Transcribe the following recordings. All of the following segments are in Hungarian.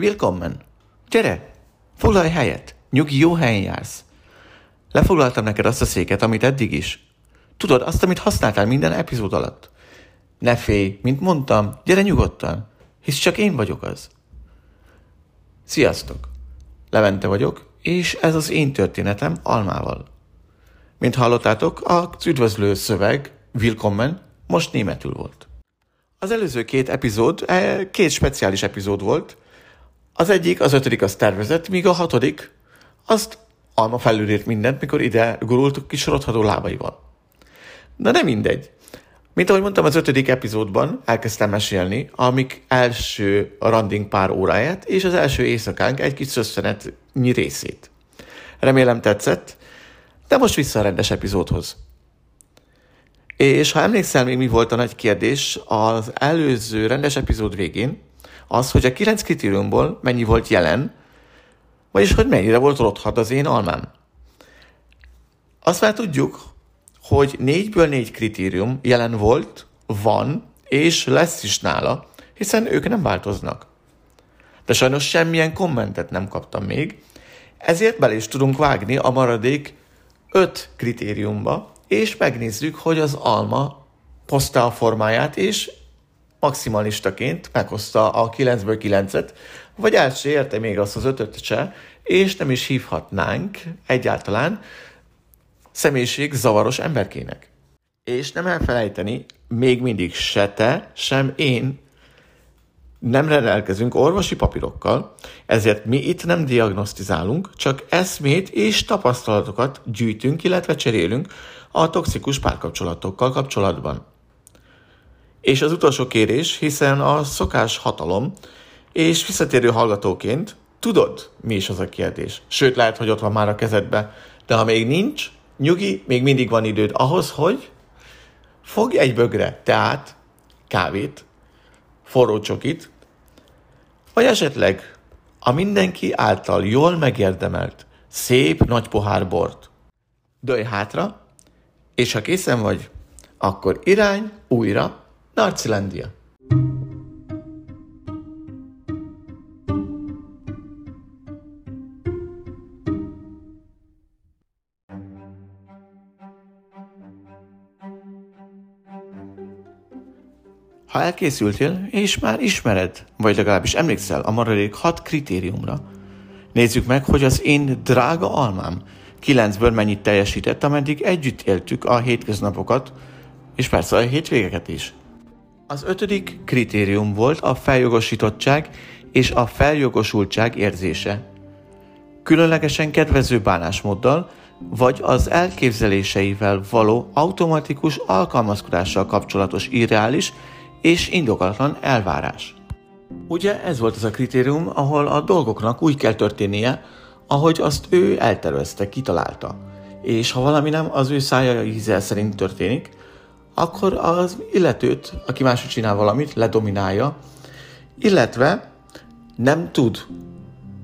Willkommen! Gyere! Foglalj helyet! Nyugi, jó helyen jársz. Lefoglaltam neked azt a széket, amit eddig is. Tudod, azt, amit használtál minden epizód alatt. Ne félj, mint mondtam, gyere nyugodtan, hisz csak én vagyok az. Sziasztok! Levente vagyok, és ez az én történetem Almával. Mint hallottátok, az üdvözlő szöveg, Willkommen, most németül volt. Az előző két epizód, eh, két speciális epizód volt. Az egyik, az ötödik az tervezett, míg a hatodik, azt Alma felülírt mindent, mikor ide gurultuk kis rothadó lábaival. De nem mindegy. Mint ahogy mondtam, az ötödik epizódban elkezdtem mesélni, amik első randing pár óráját, és az első éjszakánk egy kis szösszenetnyi részét. Remélem tetszett, de most vissza a rendes epizódhoz. És ha emlékszel, még mi volt a nagy kérdés az előző rendes epizód végén, az, hogy a kilenc kritériumból mennyi volt jelen, vagyis hogy mennyire volt rothad az én almám. Azt már tudjuk, hogy négyből négy kritérium jelen volt, van, és lesz is nála, hiszen ők nem változnak. De sajnos semmilyen kommentet nem kaptam még, ezért bele is tudunk vágni a maradék öt kritériumba, és megnézzük, hogy az alma hozta a formáját, és maximalistaként meghozta a 9-ből 9-et, vagy el se érte még azt az ötöt se, és nem is hívhatnánk egyáltalán személyiség zavaros emberkének. És nem elfelejteni, még mindig se te, sem én nem rendelkezünk orvosi papírokkal, ezért mi itt nem diagnosztizálunk, csak eszmét és tapasztalatokat gyűjtünk, illetve cserélünk a toxikus párkapcsolatokkal kapcsolatban. És az utolsó kérés, hiszen a szokás hatalom, és visszatérő hallgatóként tudod, mi is az a kérdés. Sőt, lehet, hogy ott van már a kezedbe, de ha még nincs, nyugi, még mindig van időd ahhoz, hogy fogj egy bögre teát, kávét, forró csokit, vagy esetleg a mindenki által jól megérdemelt, szép nagy pohár bort. Dőj hátra, és ha készen vagy, akkor irány újra Narcilandia. Ha elkészültél, és már ismered, vagy legalábbis emlékszel a maradék hat kritériumra, nézzük meg, hogy az én drága almám kilencből mennyit teljesített, ameddig együtt éltük a hétköznapokat, és persze a hétvégeket is. Az ötödik kritérium volt a feljogosítottság és a feljogosultság érzése. Különlegesen kedvező bánásmóddal, vagy az elképzeléseivel való automatikus alkalmazkodással kapcsolatos irreális és indokolatlan elvárás. Ugye ez volt az a kritérium, ahol a dolgoknak úgy kell történnie, ahogy azt ő eltervezte, kitalálta. És ha valami nem az ő szája ízel szerint történik, akkor az illetőt, aki máshogy csinál valamit, ledominálja, illetve nem tud,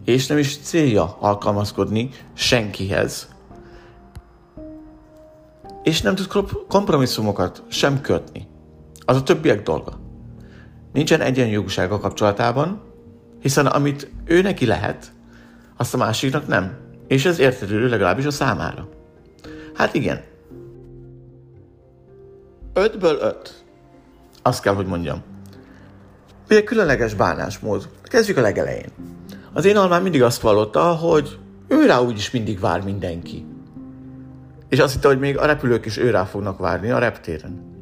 és nem is célja alkalmazkodni senkihez, és nem tud kompromisszumokat sem kötni. Az a többiek dolga. Nincsen egyenjogúság a kapcsolatában, hiszen amit ő neki lehet, azt a másiknak nem. És ez értetődő legalábbis a számára. Hát igen. Ötből öt. Azt kell, hogy mondjam. Ugye különleges bánásmód. Kezdjük a legelején. Az én almám mindig azt vallotta, hogy ő rá úgyis mindig vár mindenki. És azt hitte, hogy még a repülők is ő rá fognak várni a reptéren.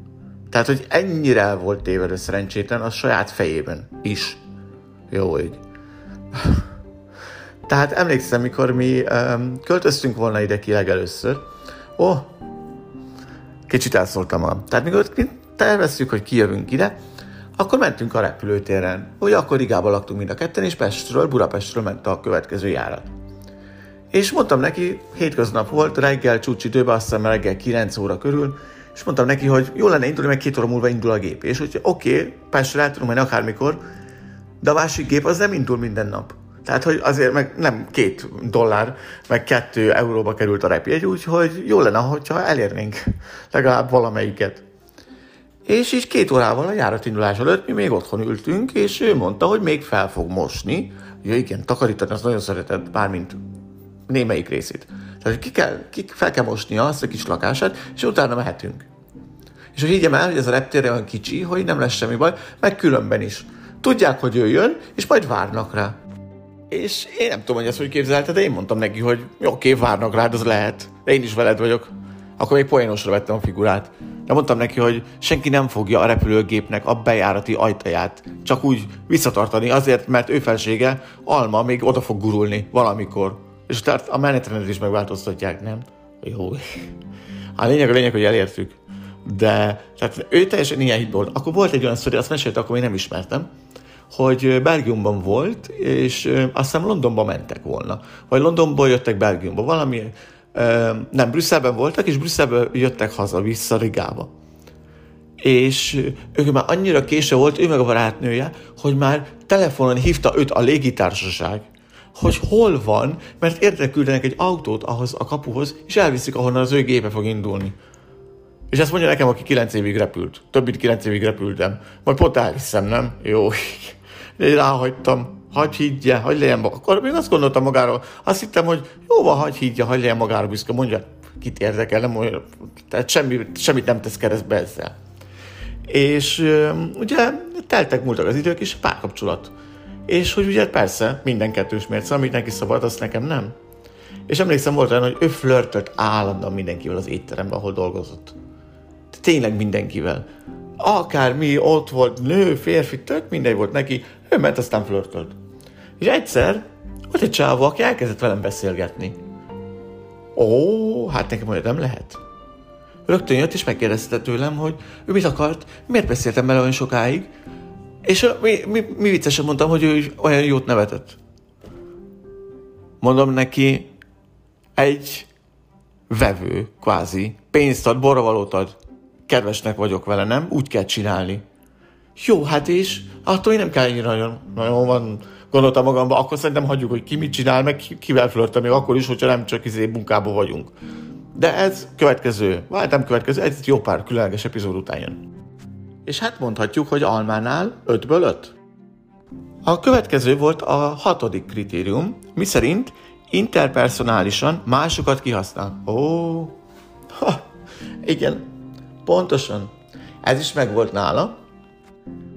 Tehát, hogy ennyire el volt tévedő szerencsétlen a saját fejében is. Jó így. Tehát emlékszem, mikor mi um, költöztünk volna ide ki legelőször, ó, oh, kicsit elszóltam magam. Tehát mikor terveztük, hogy kijövünk ide, akkor mentünk a repülőtéren. Ugye akkor Rigában laktunk mind a ketten, és Pestről, Budapestről ment a következő járat. És mondtam neki, hétköznap volt, reggel csúcsidőben, azt hiszem reggel 9 óra körül, és mondtam neki, hogy jó lenne indulni, meg két óra múlva indul a gép. És hogy oké, okay, Pestre el tudom menni akármikor, de a másik gép az nem indul minden nap. Tehát, hogy azért meg nem két dollár, meg kettő euróba került a repjegy, úgyhogy jó lenne, hogyha elérnénk legalább valamelyiket. És így két órával a járatindulás előtt mi még otthon ültünk, és ő mondta, hogy még fel fog mosni. Ja igen, takarítani azt nagyon szeretett, bármint némelyik részét. Tehát ki, kell, ki fel kell mosnia azt a kis lakását, és utána mehetünk. És hogy higgyem el, hogy ez a reptér olyan kicsi, hogy nem lesz semmi baj, meg különben is. Tudják, hogy ő jön, és majd várnak rá. És én nem tudom, hogy ezt hogy képzelte, de én mondtam neki, hogy jó, oké, várnak rád, az lehet. De én is veled vagyok. Akkor még poénosra vettem a figurát. De mondtam neki, hogy senki nem fogja a repülőgépnek a bejárati ajtaját csak úgy visszatartani, azért, mert ő felsége, Alma még oda fog gurulni valamikor. És tehát a menetrendet is megváltoztatják, nem? Jó. A lényeg a lényeg, hogy elértük. De tehát ő teljesen ilyen hitben volt. Akkor volt egy olyan sztori, azt mesélte, akkor még nem ismertem, hogy Belgiumban volt, és azt hiszem Londonba mentek volna. Vagy Londonból jöttek Belgiumba. Valami, nem, Brüsszelben voltak, és Brüsszelből jöttek haza, vissza Rigába. És ők már annyira késő volt, ő meg a barátnője, hogy már telefonon hívta őt a légitársaság, hogy hol van, mert érteküldenek egy autót ahhoz a kapuhoz, és elviszik, ahonnan az ő gépe fog indulni. És ezt mondja nekem, aki 9 évig repült. Több mint 9 évig repültem. Majd pont elhiszem, nem? Jó. De ráhagytam. Hagy higgye, hagy legyen maga. Akkor még azt gondoltam magáról. Azt hittem, hogy jó van, hagy higgye, hagy legyen magára büszke. Mondja, kit érdekel, nem olyan, tehát semmi, semmit nem tesz keresztbe ezzel. És ugye teltek múltak az idők, és párkapcsolat. És hogy ugye persze, minden kettős mérce, amit neki szabad, azt nekem nem. És emlékszem volt olyan, hogy ő flörtölt állandóan mindenkivel az étteremben, ahol dolgozott. Tényleg mindenkivel. Akármi ott volt, nő, férfi, tök mindegy volt neki, ő ment, aztán flörtölt. És egyszer volt egy csávó, aki elkezdett velem beszélgetni. Ó, hát nekem olyan nem lehet. Rögtön jött és megkérdezte tőlem, hogy ő mit akart, miért beszéltem vele olyan sokáig, és mi, mi, mi viccesen mondtam, hogy ő olyan jót nevetett. Mondom neki, egy vevő, kvázi, pénzt ad, borravalót ad. Kedvesnek vagyok vele, nem? Úgy kell csinálni. Jó, hát és attól én nem kell ennyire nagyon, nagyon van, gondoltam magamba, akkor szerintem hagyjuk, hogy ki mit csinál, meg kivel flörte, még akkor is, hogyha nem csak izé munkában vagyunk. De ez következő, vagy nem következő, ez jó pár különleges epizód után jön. És hát mondhatjuk, hogy Almánál 5-ből 5. A következő volt a hatodik kritérium, miszerint interpersonálisan másokat kihasznál. Ó, ha, igen, pontosan. Ez is megvolt nála.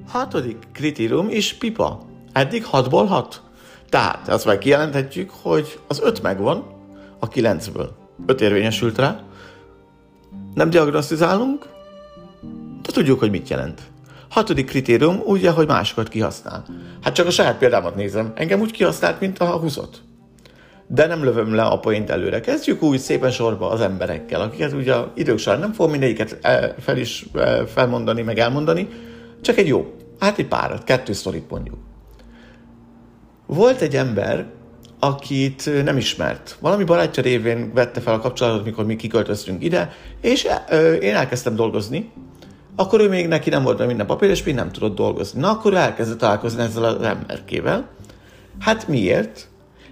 Hatodik kritérium is pipa. Eddig 6-ból 6. Tehát azt már kijelenthetjük, hogy az 5 megvan a 9-ből. 5 érvényesült rá. Nem diagnosztizálunk, de tudjuk, hogy mit jelent. Hatodik kritérium, ugye, hogy másokat kihasznál. Hát csak a saját példámat nézem. Engem úgy kihasznált, mint a húzott. De nem lövöm le a point előre. Kezdjük úgy szépen sorba az emberekkel, akiket ugye idők során nem fog mindegyiket eh, fel is eh, felmondani, meg elmondani, csak egy jó, hát egy párat, kettő sztorit mondjuk. Volt egy ember, akit nem ismert. Valami barátja révén vette fel a kapcsolatot, mikor mi kiköltöztünk ide, és ö, én elkezdtem dolgozni, akkor ő még neki nem volt minden papír, és még nem tudott dolgozni. Na, akkor elkezdett találkozni ezzel az emberkével. Hát miért?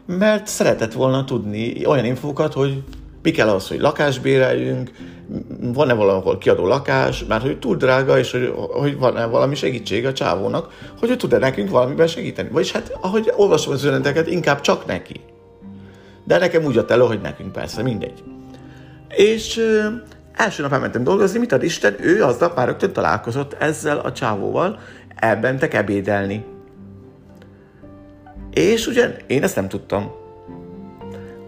Mert szeretett volna tudni olyan infókat, hogy mi kell ahhoz, hogy lakást béreljünk, van-e valahol kiadó lakás, mert hogy túl drága, és hogy, hogy van-e valami segítség a csávónak, hogy ő tud-e nekünk valamiben segíteni. Vagyis hát, ahogy olvasom az üzeneteket, inkább csak neki. De nekem úgy jött elő, hogy nekünk persze, mindegy. És ö, első nap elmentem dolgozni, mit ad Isten, ő aznap már rögtön találkozott ezzel a csávóval, elmentek ebédelni. És ugyan én ezt nem tudtam.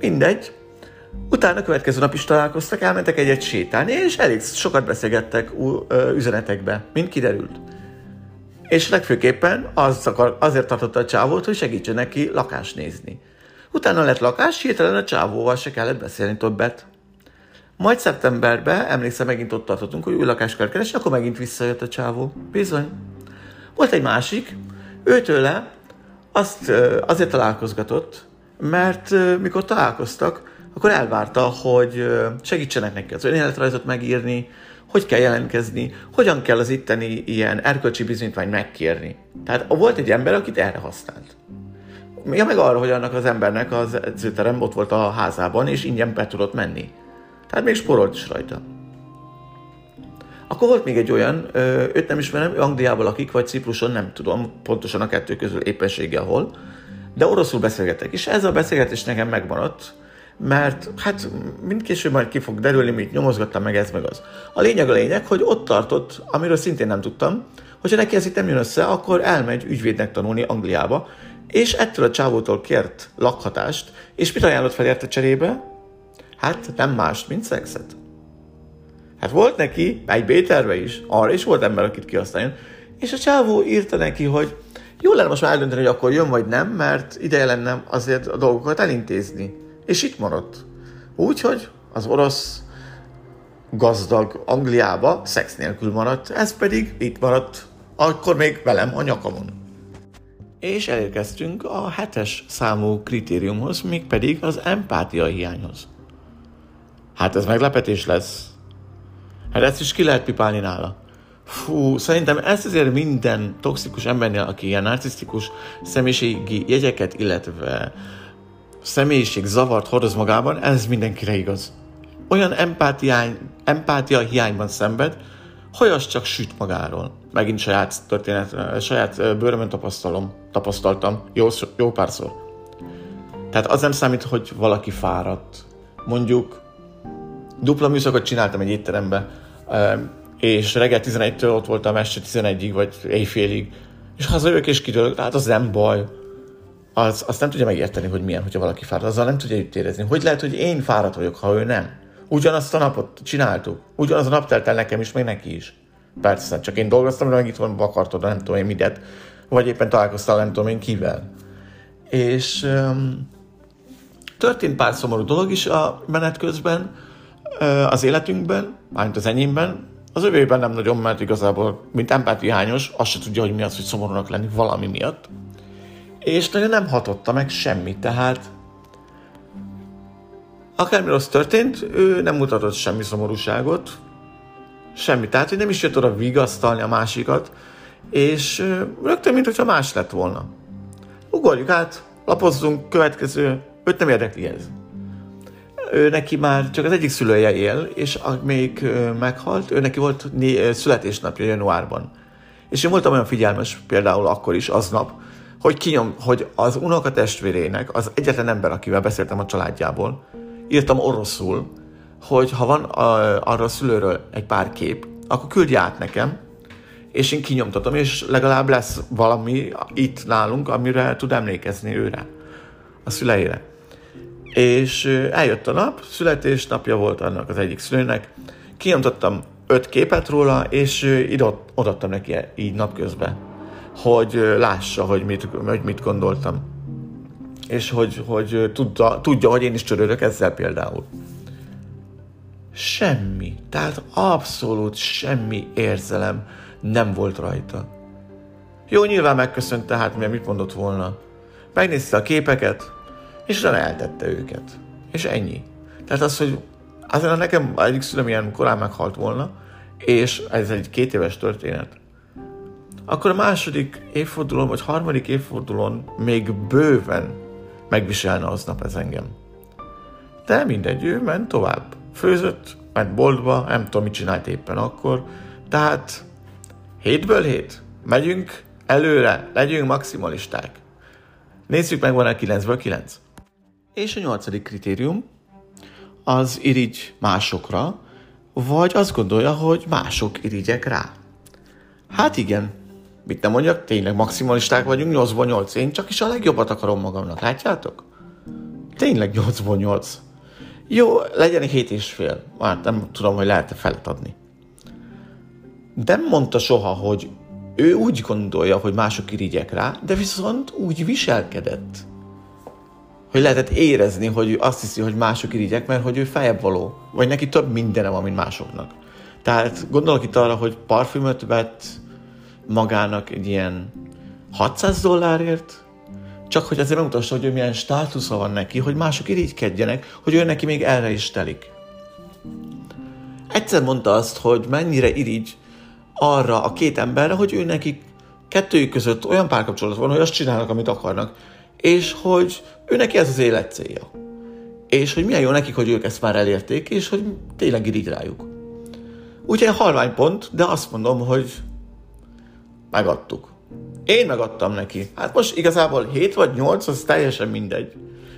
Mindegy, Utána következő nap is találkoztak, elmentek egyet sétálni, és elég sokat beszélgettek üzenetekbe, mint kiderült. És legfőképpen az akar, azért tartotta a csávót, hogy segítsen neki lakást nézni. Utána lett lakás, hirtelen a csávóval se kellett beszélni többet. Majd szeptemberben, emlékszem, megint ott tartottunk, hogy új lakást kell keresni, akkor megint visszajött a csávó. Bizony. Volt egy másik, őtőle azt azért találkozgatott, mert mikor találkoztak, akkor elvárta, hogy segítsenek neki az önéletrajzot megírni, hogy kell jelentkezni, hogyan kell az itteni ilyen erkölcsi bizonyítványt megkérni. Tehát volt egy ember, akit erre használt. Ja, meg arra, hogy annak az embernek az edzőterem ott volt a házában, és ingyen be tudott menni. Tehát még sporolt is rajta. Akkor volt még egy olyan, őt nem ismerem, ő Angliában lakik, vagy Cipruson, nem tudom pontosan a kettő közül éppenséggel hol, de oroszul beszélgetek, és ez a beszélgetés nekem megmaradt, mert hát mindkésőbb majd ki fog derülni, mit nyomozgattam meg ez meg az. A lényeg a lényeg, hogy ott tartott, amiről szintén nem tudtam, hogyha neki ez itt nem jön össze, akkor elmegy ügyvédnek tanulni Angliába, és ettől a csávótól kért lakhatást, és mit ajánlott fel érte cserébe? Hát nem más, mint szexet. Hát volt neki egy B-terve is, arra is volt ember, akit kihasználjon, és a csávó írta neki, hogy jó lenne most már eldönteni, hogy akkor jön vagy nem, mert ideje lenne azért a dolgokat elintézni. És itt maradt. Úgyhogy az orosz gazdag Angliába szex nélkül maradt, ez pedig itt maradt, akkor még velem a nyakamon. És elérkeztünk a hetes számú kritériumhoz, mégpedig az empátia hiányhoz. Hát ez meglepetés lesz. Hát ezt is ki lehet pipálni nála. Fú, szerintem ezt azért minden toxikus embernél, aki ilyen narcisztikus személyiségi jegyeket, illetve személyiség zavart hordoz magában, ez mindenkire igaz. Olyan empátiány, empátia hiányban szenved, hogy az csak süt magáról. Megint saját történet, saját bőrömön tapasztalom, tapasztaltam jó, jó párszor. Tehát az nem számít, hogy valaki fáradt. Mondjuk dupla műszakot csináltam egy étterembe, és reggel 11-től ott voltam este 11-ig, vagy éjfélig, és hazajövök és kidőlök, hát az nem baj. Az, azt nem tudja megérteni, hogy milyen, hogyha valaki fáradt, azzal nem tudja itt érezni. Hogy lehet, hogy én fáradt vagyok, ha ő nem? Ugyanazt a napot csináltuk. Ugyanaz a nap telt el nekem is, meg neki is. Persze, csak én dolgoztam, meg itt van vakartod, nem tudom én midet, vagy éppen találkoztál, nem tudom én kivel. És um, történt pár szomorú dolog is a menet közben, az életünkben, mármint az enyémben, az övében nem nagyon, mert igazából, mint empátiahányos, azt se tudja, hogy mi az, hogy szomorúnak lenni valami miatt. És nagyon nem hatotta meg semmit, tehát akármi rossz történt, ő nem mutatott semmi szomorúságot, semmi, tehát hogy nem is jött oda vigasztalni a másikat, és rögtön, mint hogyha más lett volna. Ugorjuk át, lapozzunk, következő, őt nem érdekli ez ő neki már csak az egyik szülője él, és még meghalt, ő neki volt születésnapja januárban. És én voltam olyan figyelmes például akkor is, aznap, hogy kinyom, hogy az unoka testvérének, az egyetlen ember, akivel beszéltem a családjából, írtam oroszul, hogy ha van a, arra a szülőről egy pár kép, akkor küldje át nekem, és én kinyomtatom, és legalább lesz valami itt nálunk, amire tud emlékezni őre, a szüleire. És eljött a nap, születésnapja volt annak az egyik szülőnek, kinyomtattam öt képet róla, és ide odaadtam neki így napközben, hogy lássa, hogy mit, hogy mit gondoltam. És hogy, hogy tudja, tudja, hogy én is csörődök ezzel például. Semmi, tehát abszolút semmi érzelem nem volt rajta. Jó, nyilván megköszönt tehát, mert mit mondott volna. Megnézte a képeket, és utána eltette őket. És ennyi. Tehát az, hogy azért nekem egyik szülem ilyen korán meghalt volna, és ez egy két éves történet, akkor a második évfordulón, vagy harmadik évfordulón még bőven megviselne aznap ez engem. De mindegy, ő ment tovább. Főzött, ment boltba, nem tudom, mit csinált éppen akkor. Tehát hétből hét, megyünk előre, legyünk maximalisták. Nézzük meg, van-e 9-ből 9. És a nyolcadik kritérium, az irigy másokra, vagy azt gondolja, hogy mások irigyek rá. Hát igen, mit nem mondjak, tényleg maximalisták vagyunk, 8 8 én csak is a legjobbat akarom magamnak, látjátok? Tényleg 8 8. Jó, legyen 7 és fél. Hát nem tudom, hogy lehet-e felet adni. Nem mondta soha, hogy ő úgy gondolja, hogy mások irigyek rá, de viszont úgy viselkedett hogy lehetett érezni, hogy azt hiszi, hogy mások irigyek, mert hogy ő fejebb való, vagy neki több mindenem van, mint másoknak. Tehát gondolok itt arra, hogy parfümöt vett magának egy ilyen 600 dollárért, csak hogy azért megmutassa, hogy ő milyen státusza van neki, hogy mások irigykedjenek, hogy ő neki még erre is telik. Egyszer mondta azt, hogy mennyire irigy arra a két emberre, hogy ő neki kettőjük között olyan párkapcsolat van, hogy azt csinálnak, amit akarnak, és hogy ő neki ez az élet célja. És hogy milyen jó nekik, hogy ők ezt már elérték, és hogy tényleg irigy rájuk. Ugye halvány pont, de azt mondom, hogy megadtuk. Én megadtam neki. Hát most igazából 7 vagy 8, az teljesen mindegy.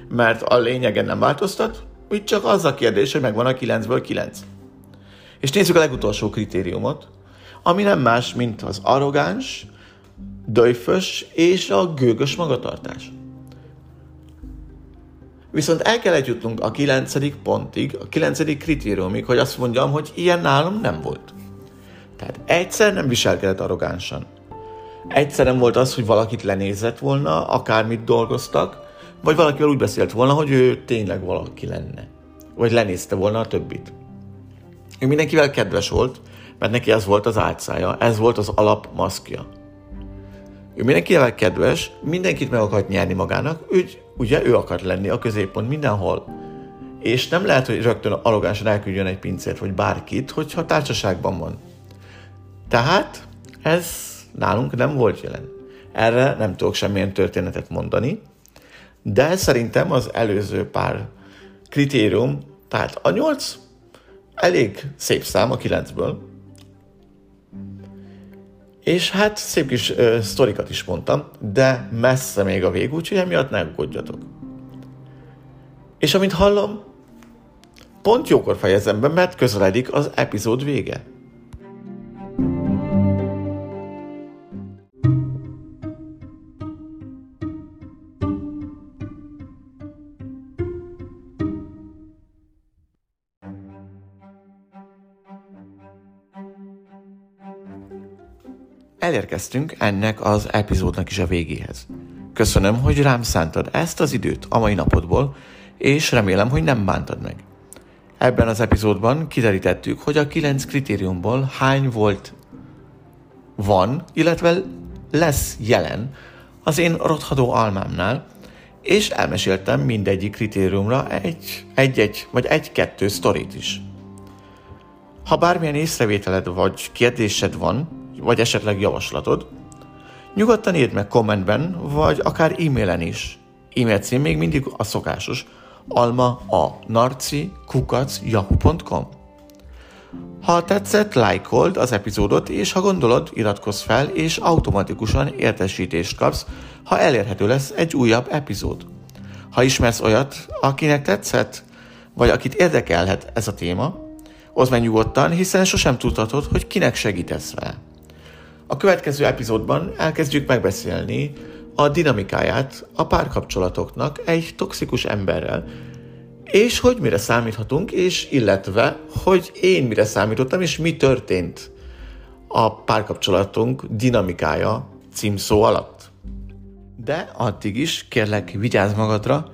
Mert a lényegen nem változtat, úgy csak az a kérdés, hogy megvan a 9-ből 9. És nézzük a legutolsó kritériumot, ami nem más, mint az arrogáns, döjfös és a gőgös magatartás. Viszont el kellett jutnunk a kilencedik pontig, a kilencedik kritériumig, hogy azt mondjam, hogy ilyen nálam nem volt. Tehát egyszer nem viselkedett arrogánsan. Egyszer nem volt az, hogy valakit lenézett volna, akármit dolgoztak, vagy valakivel úgy beszélt volna, hogy ő tényleg valaki lenne. Vagy lenézte volna a többit. Ő mindenkivel kedves volt, mert neki ez volt az álcája, ez volt az alap maszkja. Ő mindenkivel kedves, mindenkit meg akart nyerni magának, úgy, ugye ő akart lenni a középpont mindenhol. És nem lehet, hogy rögtön arrogánsan elküldjön egy pincért, vagy bárkit, hogyha társaságban van. Tehát ez nálunk nem volt jelen. Erre nem tudok semmilyen történetet mondani, de szerintem az előző pár kritérium, tehát a nyolc elég szép szám a kilencből, és hát szép kis ö, sztorikat is mondtam, de messze még a vég, úgyhogy emiatt ne aggódjatok. És amint hallom, pont jókor fejezem be, mert közeledik az epizód vége. Elérkeztünk ennek az epizódnak is a végéhez. Köszönöm, hogy rám szántad ezt az időt a mai napodból, és remélem, hogy nem bántad meg. Ebben az epizódban kiderítettük, hogy a kilenc kritériumból hány volt van, illetve lesz jelen az én rothadó almámnál, és elmeséltem mindegyik kritériumra egy, egy-egy vagy egy-kettő sztorit is. Ha bármilyen észrevételed vagy kérdésed van, vagy esetleg javaslatod, nyugodtan írd meg kommentben, vagy akár e-mailen is. E-mail cím még mindig a szokásos alma a narci kukac yahoo.com Ha tetszett, lájkold az epizódot, és ha gondolod, iratkozz fel, és automatikusan értesítést kapsz, ha elérhető lesz egy újabb epizód. Ha ismersz olyat, akinek tetszett, vagy akit érdekelhet ez a téma, oszd meg nyugodtan, hiszen sosem tudhatod, hogy kinek segítesz vele. A következő epizódban elkezdjük megbeszélni a dinamikáját a párkapcsolatoknak egy toxikus emberrel, és hogy mire számíthatunk, és illetve, hogy én mire számítottam, és mi történt a párkapcsolatunk dinamikája címszó alatt. De addig is kérlek vigyázz magadra,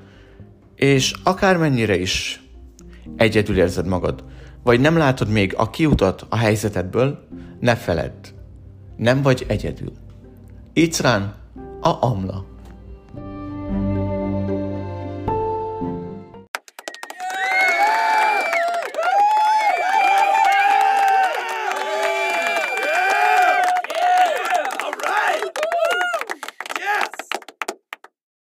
és akármennyire is egyedül érzed magad, vagy nem látod még a kiutat a helyzetedből, ne feledd, nem vagy egyedül. Itt rán a amla.